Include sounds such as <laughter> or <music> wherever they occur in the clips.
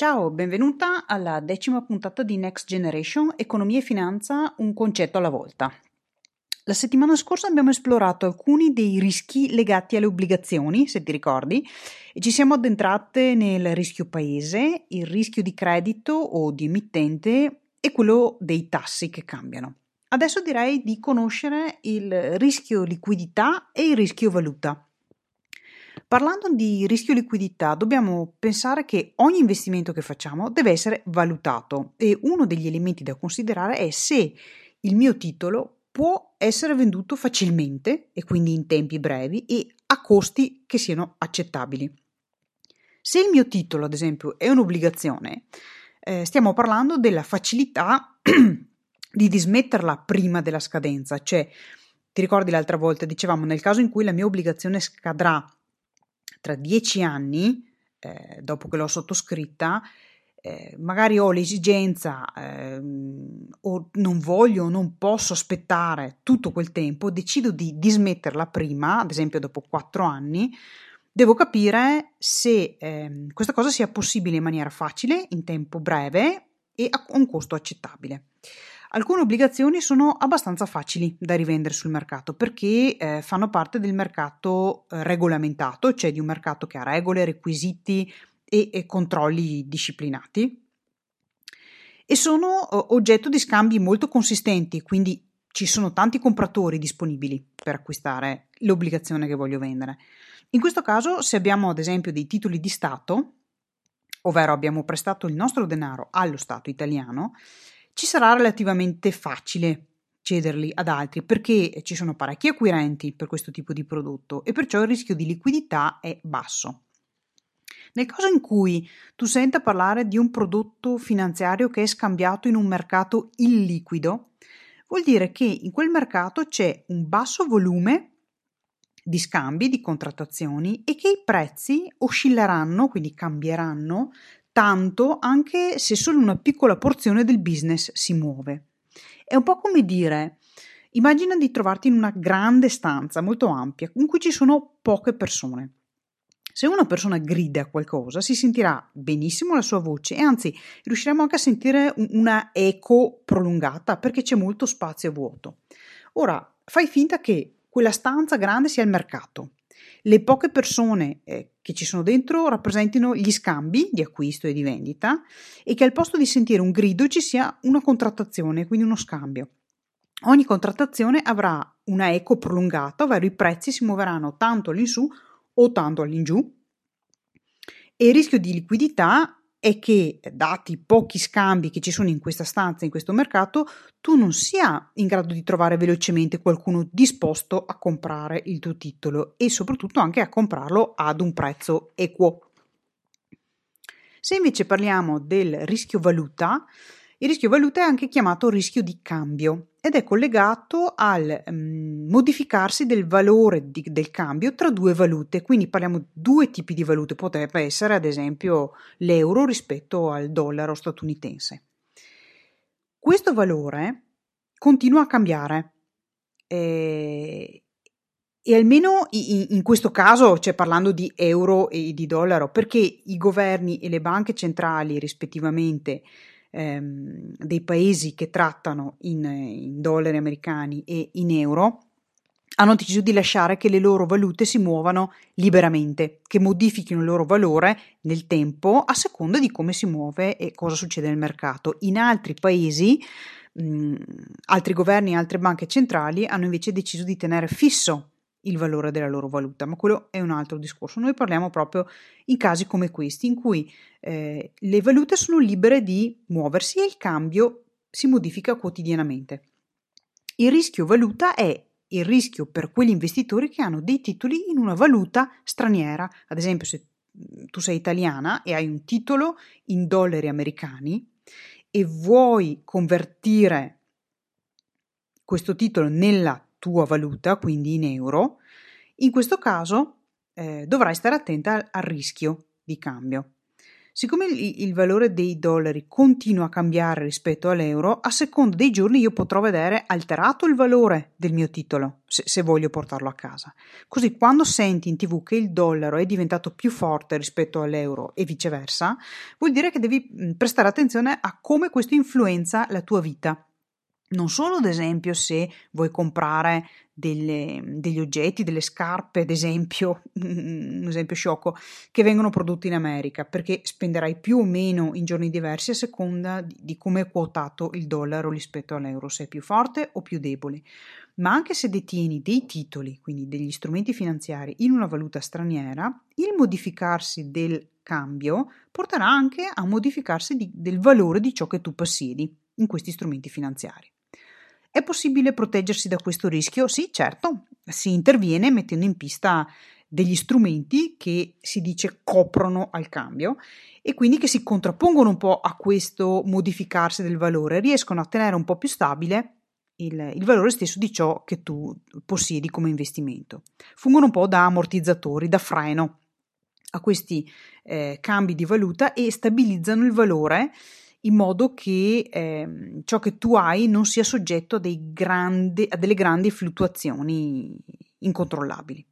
Ciao, benvenuta alla decima puntata di Next Generation Economia e Finanza, un concetto alla volta. La settimana scorsa abbiamo esplorato alcuni dei rischi legati alle obbligazioni, se ti ricordi, e ci siamo addentrate nel rischio paese, il rischio di credito o di emittente e quello dei tassi che cambiano. Adesso direi di conoscere il rischio liquidità e il rischio valuta. Parlando di rischio liquidità, dobbiamo pensare che ogni investimento che facciamo deve essere valutato e uno degli elementi da considerare è se il mio titolo può essere venduto facilmente e quindi in tempi brevi e a costi che siano accettabili. Se il mio titolo, ad esempio, è un'obbligazione, eh, stiamo parlando della facilità <clears throat> di dismetterla prima della scadenza, cioè ti ricordi l'altra volta dicevamo nel caso in cui la mia obbligazione scadrà tra dieci anni, eh, dopo che l'ho sottoscritta, eh, magari ho l'esigenza eh, o non voglio o non posso aspettare tutto quel tempo, decido di dismetterla prima, ad esempio dopo quattro anni, devo capire se eh, questa cosa sia possibile in maniera facile, in tempo breve e a un costo accettabile. Alcune obbligazioni sono abbastanza facili da rivendere sul mercato perché eh, fanno parte del mercato eh, regolamentato, cioè di un mercato che ha regole, requisiti e, e controlli disciplinati e sono eh, oggetto di scambi molto consistenti, quindi ci sono tanti compratori disponibili per acquistare l'obbligazione che voglio vendere. In questo caso, se abbiamo ad esempio dei titoli di Stato, ovvero abbiamo prestato il nostro denaro allo Stato italiano, ci sarà relativamente facile cederli ad altri perché ci sono parecchi acquirenti per questo tipo di prodotto e perciò il rischio di liquidità è basso. Nel caso in cui tu senta parlare di un prodotto finanziario che è scambiato in un mercato illiquido, vuol dire che in quel mercato c'è un basso volume di scambi, di contrattazioni e che i prezzi oscilleranno, quindi cambieranno tanto anche se solo una piccola porzione del business si muove. È un po' come dire, immagina di trovarti in una grande stanza molto ampia in cui ci sono poche persone. Se una persona grida qualcosa, si sentirà benissimo la sua voce e anzi riusciremo anche a sentire una eco prolungata perché c'è molto spazio vuoto. Ora, fai finta che quella stanza grande sia il mercato le poche persone eh, che ci sono dentro rappresentino gli scambi di acquisto e di vendita e che al posto di sentire un grido ci sia una contrattazione, quindi uno scambio. Ogni contrattazione avrà una eco prolungata, ovvero i prezzi si muoveranno tanto all'insù o tanto all'ingiù e il rischio di liquidità è che, dati i pochi scambi che ci sono in questa stanza, in questo mercato, tu non sia in grado di trovare velocemente qualcuno disposto a comprare il tuo titolo e soprattutto anche a comprarlo ad un prezzo equo. Se invece parliamo del rischio valuta, il rischio valuta è anche chiamato rischio di cambio ed è collegato al um, modificarsi del valore di, del cambio tra due valute, quindi parliamo di due tipi di valute, potrebbe essere ad esempio l'euro rispetto al dollaro statunitense. Questo valore continua a cambiare eh, e almeno in, questo caso, cioè parlando di euro e di dollaro, perché i governi e le banche centrali rispettivamente ehm, dei paesi che trattano in, in dollari americani e in euro hanno deciso di lasciare che le loro valute si muovano liberamente, che modifichino il loro valore nel tempo a seconda di come si muove e cosa succede nel mercato. In altri paesi, mh, altri governi e altre banche centrali hanno invece deciso di tenere fisso il valore della loro valuta, ma quello è un altro discorso. Noi parliamo proprio in casi come questi, in cui eh, le valute sono libere di muoversi e il cambio si modifica quotidianamente. Il rischio valuta è il rischio per quegli investitori che hanno dei titoli in una valuta straniera. Ad esempio, se tu sei italiana e hai un titolo in dollari americani e vuoi convertire questo titolo nella tua valuta, quindi in euro, in questo caso eh, dovrai stare attenta al, al rischio di cambio. Siccome il, il, valore dei dollari continua a cambiare rispetto all'euro, a seconda dei giorni io potrò vedere alterato il valore del mio titolo, se, se, voglio portarlo a casa. Così quando senti in tv che il dollaro è diventato più forte rispetto all'euro e viceversa, vuol dire che devi prestare attenzione a come questo influenza la tua vita. Non solo, ad esempio, se vuoi comprare delle, degli oggetti, delle scarpe, ad esempio, <laughs> un esempio sciocco, che vengono prodotti in America, perché spenderai più o meno in giorni diversi a seconda di, di come è quotato il dollaro rispetto all'euro, se è più forte o più debole. Ma anche se detieni dei titoli, quindi degli strumenti finanziari, in una valuta straniera, il modificarsi del cambio porterà anche a modificarsi di, del valore di ciò che tu possiedi in questi strumenti finanziari. È possibile proteggersi da questo rischio? Sì, certo, si interviene mettendo in pista degli strumenti che si dice coprono al cambio e quindi che si contrappongono un po' a questo modificarsi del valore, riescono a tenere un po' più stabile il, il, valore stesso di ciò che tu possiedi come investimento. Fungono un po' da ammortizzatori, da freno a questi eh, cambi di valuta e stabilizzano il valore in modo che eh, ciò che tu hai non sia soggetto a, grandi, a delle grandi fluttuazioni incontrollabili.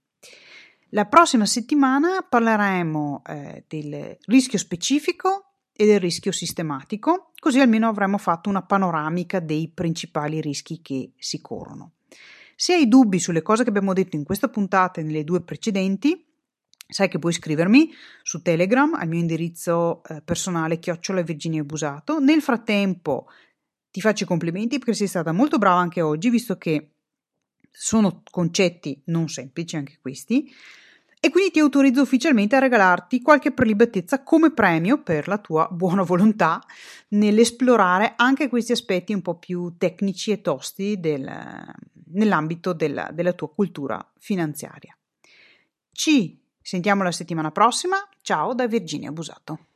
La prossima settimana parleremo eh, del rischio specifico e del rischio sistematico, così almeno avremo fatto una panoramica dei principali rischi che si corrono. Se hai dubbi sulle cose che abbiamo detto in questa puntata e nelle due precedenti, Sai che puoi scrivermi su Telegram al mio indirizzo eh, personale chiocciola Virginia Busato. Nel frattempo ti faccio i complimenti perché sei stata molto brava anche oggi, visto che sono concetti non semplici anche questi. E quindi ti autorizzo ufficialmente a regalarti qualche prelibatezza come premio per la tua buona volontà nell'esplorare anche questi aspetti un po' più tecnici e tosti del, nell'ambito della, della tua cultura finanziaria. Ci Sentiamo la settimana prossima. Ciao da Virginia Busato.